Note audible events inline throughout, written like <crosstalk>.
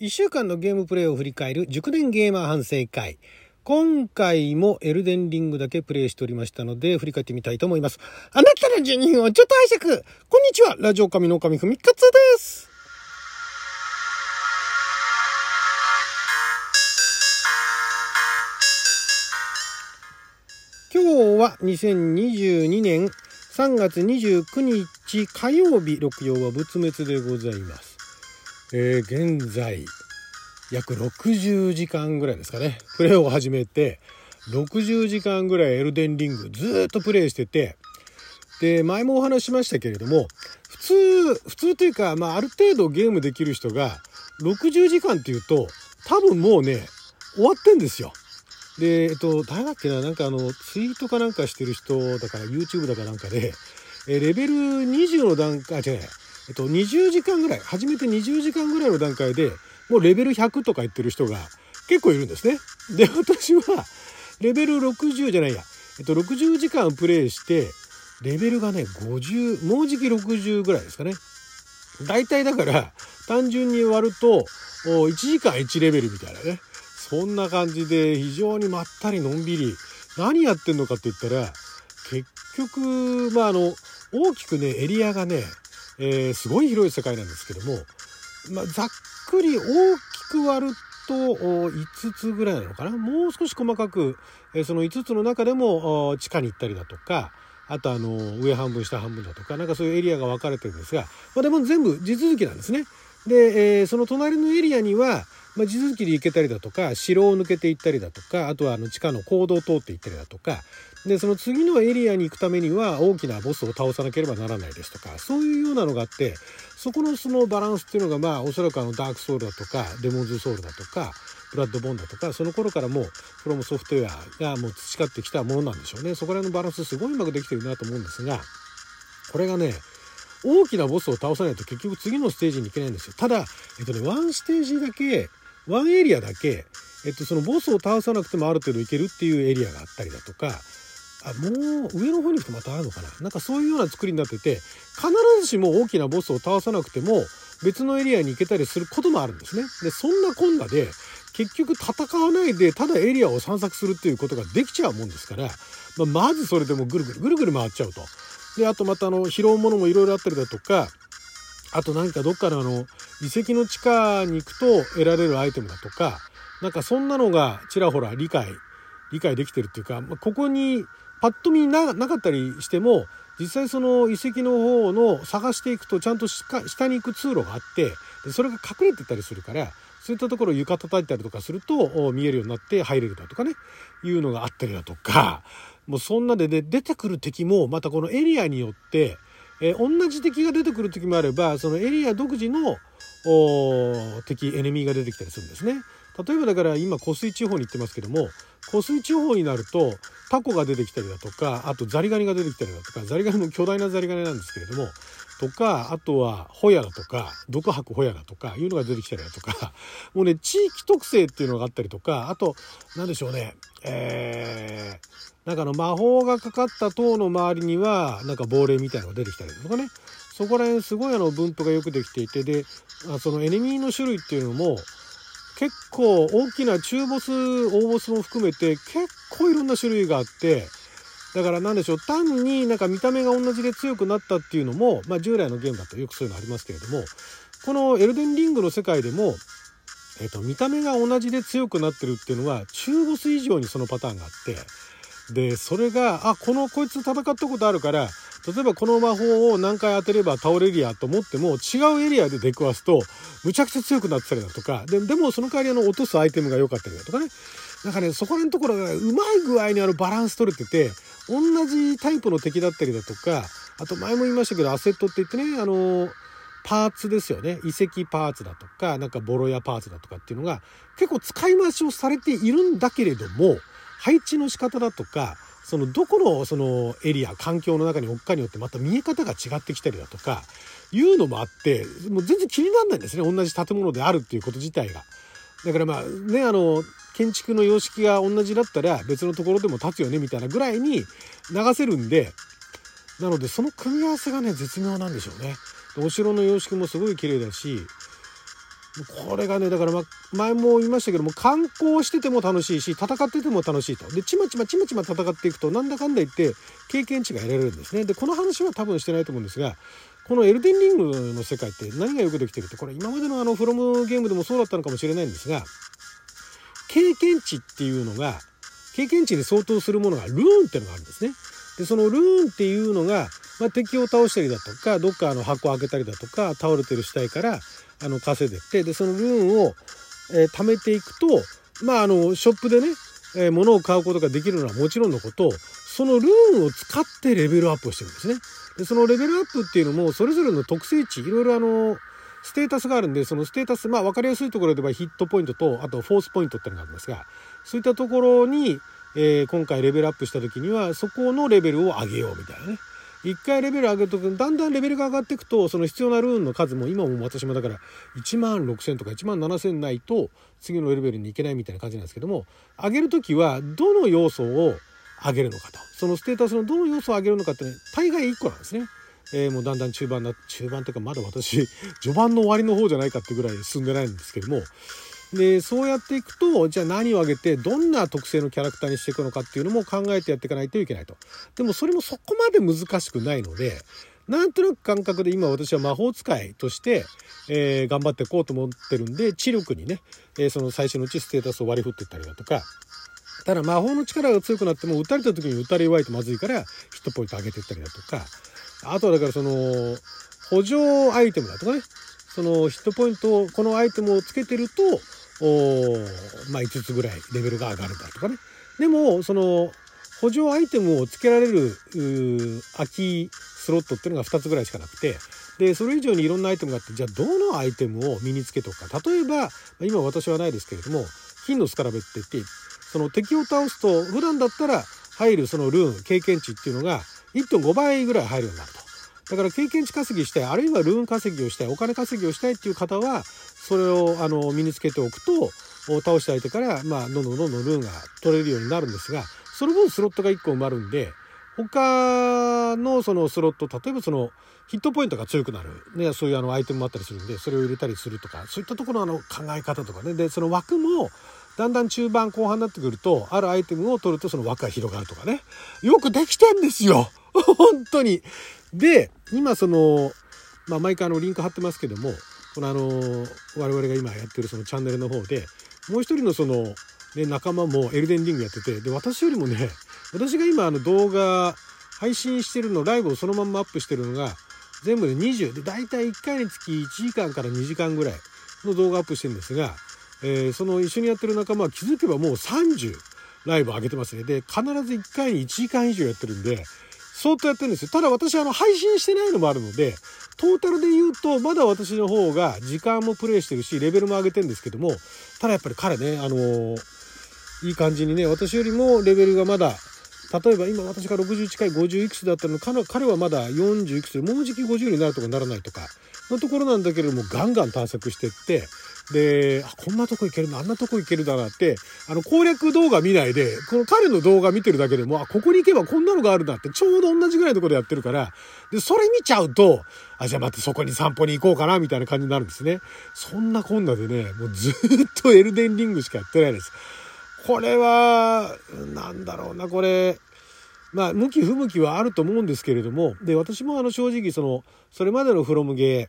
1週間のゲームプレイを振り返る熟年ゲーマー反省会。今回もエルデンリングだけプレイしておりましたので、振り返ってみたいと思います。あなたの12分をちょっと拝借こんにちはラジオ神の神ふみかつです今日は2022年3月29日火曜日、六曜は仏滅でございます。えー、現在約60時間ぐらいですかねプレイを始めて60時間ぐらいエルデンリングずっとプレイしててで前もお話しましたけれども普通普通というか、まあ、ある程度ゲームできる人が60時間っていうと多分もうね終わってんですよ。で、えっと、誰だっけな、なんかあの、ツイートかなんかしてる人だから、YouTube だかなんかで、えレベル20の段階、あ、違う、えっと、20時間ぐらい、初めて20時間ぐらいの段階でもうレベル100とか言ってる人が結構いるんですね。で、私はレベル60じゃないや、えっと、60時間プレイして、レベルがね、50、もうじき60ぐらいですかね。大体だから、単純に割ると、1時間1レベルみたいなね。そんな感じで、非常にまったりのんびり、何やってんのかって言ったら、結局、まあ、あの、大きくね、エリアがね、えー、すごい広い世界なんですけども、まあ、ざっくり大きく割ると5つぐらいなのかな？もう少し細かく、えー、その5つの中でも地下に行ったりだとかあとあの上半分下半分だとかなんかそういうエリアが分かれてるんですが、まあ、でも全部地続きなんですね。で、えー、その隣のエリアには、まあ、地続きで行けたりだとか城を抜けていったりだとかあとはあの地下の坑道を通っていったりだとかでその次のエリアに行くためには大きなボスを倒さなければならないですとかそういうようなのがあってそこのそのバランスっていうのがまあおそらくあのダークソウルだとかデモンズソウルだとかブラッドボーンだとかその頃からもうフロムソフトウェアがもう培ってきたものなんでしょうね。そこら辺のバランスすごいうまくできてるなと思うんですがこれがね大きなボスを倒さないと結局次のステージに行けないんですよただえっとねワンステージだけワンエリアだけえっとそのボスを倒さなくてもある程度いけるっていうエリアがあったりだとかあもう上の方に行くとまたあるのかななんかそういうような作りになってて必ずしも大きなボスを倒さなくても別のエリアに行けたりすることもあるんですね。でそんなこんなで結局戦わないでただエリアを散策するっていうことができちゃうもんですから、まあ、まずそれでもぐるぐるぐるぐる回っちゃうと。であとまたあの拾うものもいろいろあったりだとかあと何かどっかのあの遺跡の地下に行くと得られるアイテムだとかなんかそんなのがちらほら理解理解できてるっていうか、まあ、ここにパッと見なかったりしても実際その遺跡の方の探していくとちゃんと下に行く通路があってでそれが隠れてたりするからそういったところを床叩いたりとかすると見えるようになって入れるだとかねいうのがあったりだとかもうそんなでね出てくる敵もまたこのエリアによってえー、同じ敵が出てくる時もあればそのエリア独自の敵エネミーが出てきたりするんですね。例えばだから今湖水地方に行ってますけども湖水地方になるとタコが出てきたりだとかあとザリガニが出てきたりだとかザリガニも巨大なザリガニなんですけれどもとかあとはホヤだとか毒吐くホヤだとかいうのが出てきたりだとか <laughs> もうね地域特性っていうのがあったりとかあと何でしょうねえー、なんかの魔法がかかった塔の周りにはなんか亡霊みたいなのが出てきたりだとかね。そこら辺すごいあの分布がよくできていてでそのエネミーの種類っていうのも結構大きな中ボス大ボスも含めて結構いろんな種類があってだから何でしょう単になんか見た目が同じで強くなったっていうのも、まあ、従来のゲームだとよくそういうのありますけれどもこのエルデンリングの世界でも、えっと、見た目が同じで強くなってるっていうのは中ボス以上にそのパターンがあってでそれがあこのこいつ戦ったことあるから例えばこの魔法を何回当てれば倒れるやと思っても違うエリアで出くわすとむちゃくちゃ強くなってたりだとか。ででもその代わりあの落とすアイテムが良かったりだとかね。なんかねそこら辺のところがうまい具合にあのバランス取れてて同じタイプの敵だったりだとかあと前も言いましたけどアセットって言ってねあのパーツですよね。遺跡パーツだとかなんかボロ屋パーツだとかっていうのが結構使い回しをされているんだけれども配置の仕方だとかそのどこのそのエリア環境の中に置くかによってまた見え方が違ってきたりだとかいうのもあってもう全然気にならないんですね同じ建物であるっていうこと自体が。だからまあねあの建築の様式が同じだったら別のところでも建つよねみたいなぐらいに流せるんでなのでその組み合わせがね絶妙なんでしょうね。お城の様式もすごい綺麗だしこれがねだから、ま、前も言いましたけども観光してても楽しいし戦ってても楽しいとでちまちまちまちま戦っていくとなんだかんだ言って経験値が得られるんですねでこの話は多分してないと思うんですがこのエルデンリングの世界って何がよくできてるってこれ今までのあのフロムゲームでもそうだったのかもしれないんですが経験値っていうのが経験値に相当するものがルーンっていうのがあるんですね。でそのルーンっていうのが、まあ、敵を倒したりだとかどっかあの箱を開けたりだとか倒れてる死体からあの稼いでってでそのルーンを、えー、貯めていくとまああのショップでね、えー、物を買うことができるのはもちろんのことそのルーンを使ってレベルアップをしてるんですね。でそのレベルアップっていうのもそれぞれの特性値いろいろあのステータスがあるんでそのステータスまあ分かりやすいところではヒットポイントとあとフォースポイントってのがあるんですがそういったところに、えー、今回レベルアップした時にはそこのレベルを上げようみたいなね一回レベル上げるとだんだんレベルが上がっていくとその必要なルーンの数も今も私もだから1万6,000とか1万7,000ないと次のレベルに行けないみたいな感じなんですけども上げる時はどの要素を上げるのかとそのステータスのどの要素を上げるのかって、ね、大概1個なんですね。えー、もうだんだん中盤な中盤というかまだ私序盤の終わりの方じゃないかってぐらい進んでないんですけどもでそうやっていくとじゃあ何を上げてどんな特性のキャラクターにしていくのかっていうのも考えてやっていかないといけないと。でもそれもそこまで難しくないのでなんとなく感覚で今私は魔法使いとして、えー、頑張っていこうと思ってるんで知力にね、えー、その最初のうちステータスを割り振っていったりだとかただ魔法の力が強くなっても撃たれた時に撃たれ弱いとまずいからヒットポイント上げていったりだとかあとはだからその補助アイテムだとかねそのヒットポイントをこのアイテムをつけてるとまあ5つぐらいレベルが上がるだとかね。でもその補助アイテムをつけられる空きスロットっていうのが2つぐらいしかなくて。でそれ以上にいろんなアイテムがあってじゃあどのアイテムを身につけとくか。例えば今私はないですけれども金のスカラベって言ってその敵を倒すと普段だったら入るそのルーン経験値っていうのが1.5倍ぐらい入るようになると。だから経験値稼ぎしたいあるいはルーン稼ぎをしたいお金稼ぎをしたいっていう方はそれをあの身につけておくと倒した相手から、まあ、どんどんどんどんルーンが取れるようになるんですがその分スロットが1個埋まるんで他のそのスロット例えばそのヒットポイントが強くなる、ね、そういうあのアイテムもあったりするんでそれを入れたりするとかそういったところの考え方とかね。でその枠もだんだん中盤後半になってくるとあるアイテムを取るとその枠が広がるとかね。よくできてんですよ！<laughs> 本当に。で、今その、まあ、毎回あのリンク貼ってますけども、このあの、我々が今やってるそのチャンネルの方で、もう一人のその、ね、仲間もエルデンリングやってて、で、私よりもね、私が今あの動画配信してるの、ライブをそのまんまアップしてるのが、全部で20で、大体1回につき1時間から2時間ぐらいの動画アップしてるんですが、えー、その一緒にやってる仲間は気づけばもう30ライブ上げてますね。で、必ず1回に1時間以上やってるんで、相当やってるんですよ。ただ私、あの、配信してないのもあるので、トータルで言うと、まだ私の方が時間もプレイしてるし、レベルも上げてるんですけども、ただやっぱり彼ね、あのー、いい感じにね、私よりもレベルがまだ、例えば今私が60近い50いくつだったの彼彼はまだ40いくつでもうじき50になるとかならないとかのところなんだけれどもガンガン探索してってで、あ、こんなとこ行けるの、あんなとこ行けるだなって、あの、攻略動画見ないで、この彼の動画見てるだけでも、あ、ここに行けばこんなのがあるなって、ちょうど同じぐらいのところでやってるから、で、それ見ちゃうと、あ、じゃあ待って、そこに散歩に行こうかな、みたいな感じになるんですね。そんなこんなでね、もうずっとエルデンリングしかやってないです。これは、なんだろうな、これ、まあ、向き不向きはあると思うんですけれども、で、私もあの、正直、その、それまでのフロムゲー、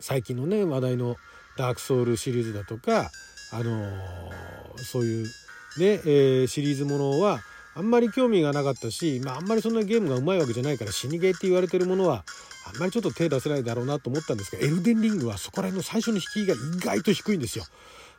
最近のね、話題の、ダークソウルシリーズだとか、あのー、そういうね、えー、シリーズものはあんまり興味がなかったし、まあ、あんまりそんなゲームがうまいわけじゃないから死にゲーって言われてるものはあんまりちょっと手出せないだろうなと思ったんですがエルデンリングはそこら辺の最初の引きが意外と低いんですよ。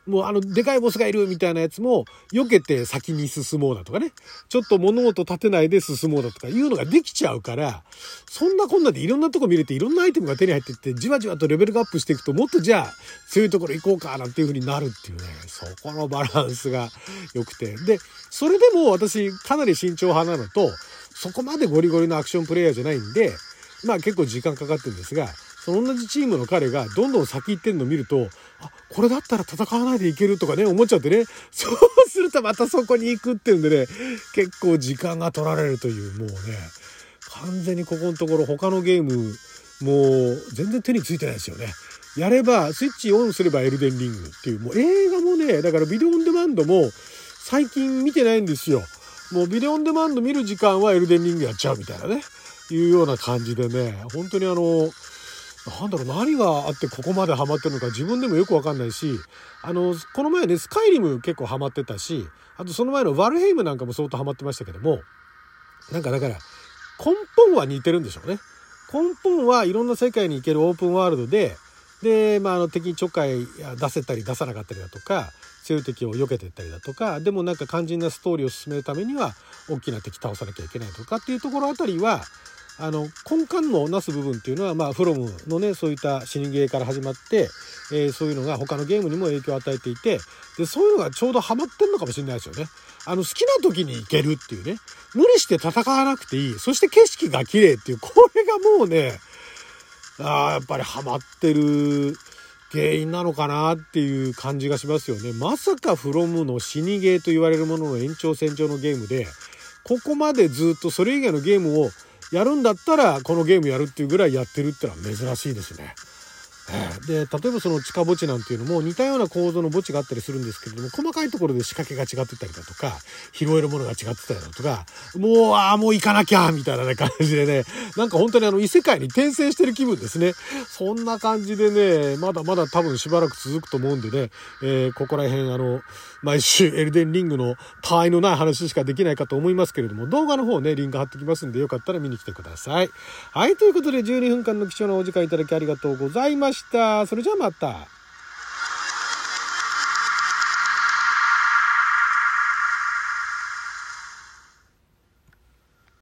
もうあの、でかいボスがいるみたいなやつも、避けて先に進もうだとかね。ちょっと物事立てないで進もうだとかいうのができちゃうから、そんなこんなでいろんなとこ見れていろんなアイテムが手に入ってって、じわじわとレベルがアップしていくと、もっとじゃあ、強いところ行こうかなんていう風になるっていうね、そこのバランスが良くて。で、それでも私、かなり慎重派なのと、そこまでゴリゴリのアクションプレイヤーじゃないんで、まあ結構時間かかってるんですが、その同じチームの彼がどんどん先行ってんのを見ると、あ、これだったら戦わないでいけるとかね、思っちゃってね、<laughs> そうするとまたそこに行くっていうんでね、結構時間が取られるという、もうね、完全にここのところ他のゲーム、もう全然手についてないですよね。やれば、スイッチオンすればエルデンリングっていう、もう映画もね、だからビデオオンデマンドも最近見てないんですよ。もうビデオオンデマンド見る時間はエルデンリングやっちゃうみたいなね、いうような感じでね、本当にあの、なんだろう、何があってここまでハマってるのか自分でもよくわかんないし、あの、この前ね、スカイリム結構ハマってたし、あとその前のワルヘイムなんかも相当ハマってましたけども、なんかだから、根本は似てるんでしょうね。根本はいろんな世界に行けるオープンワールドで、で、まあ、あの敵にちょっかい出せたり出さなかったりだとか強い敵を避けていったりだとかでもなんか肝心なストーリーを進めるためには大きな敵倒さなきゃいけないとかっていうところあたりはあの根幹のなす部分っていうのは、まあ、フロムのねそういった死にゲーから始まって、えー、そういうのが他のゲームにも影響を与えていてでそういうのがちょうどハマってんのかもしれないですよね。あの好きな時に行けるっていうね無理して戦わなくていいそして景色が綺麗っていうこれがもうねあやっぱりハマってる原因なのかなっていう感じがしますよね。まさかフロムの死にゲーと言われるものの延長線上のゲームでここまでずっとそれ以外のゲームをやるんだったらこのゲームやるっていうぐらいやってるってのは珍しいですね。で例えばその地下墓地なんていうのも似たような構造の墓地があったりするんですけれども細かいところで仕掛けが違ってたりだとか拾えるものが違ってたりだとかもうああもう行かなきゃみたいな、感じでねなんか本当にあの異世界に転生してる気分ですね。そんな感じでねまだまだ多分しばらく続くと思うんでね、えー、ここら辺あの毎週エルデンリングの他愛のない話しかできないかと思いますけれども動画の方ねリンク貼ってきますんでよかったら見に来てください。はいということで12分間の貴重なお時間いただきありがとうございました。した。それじゃあまた。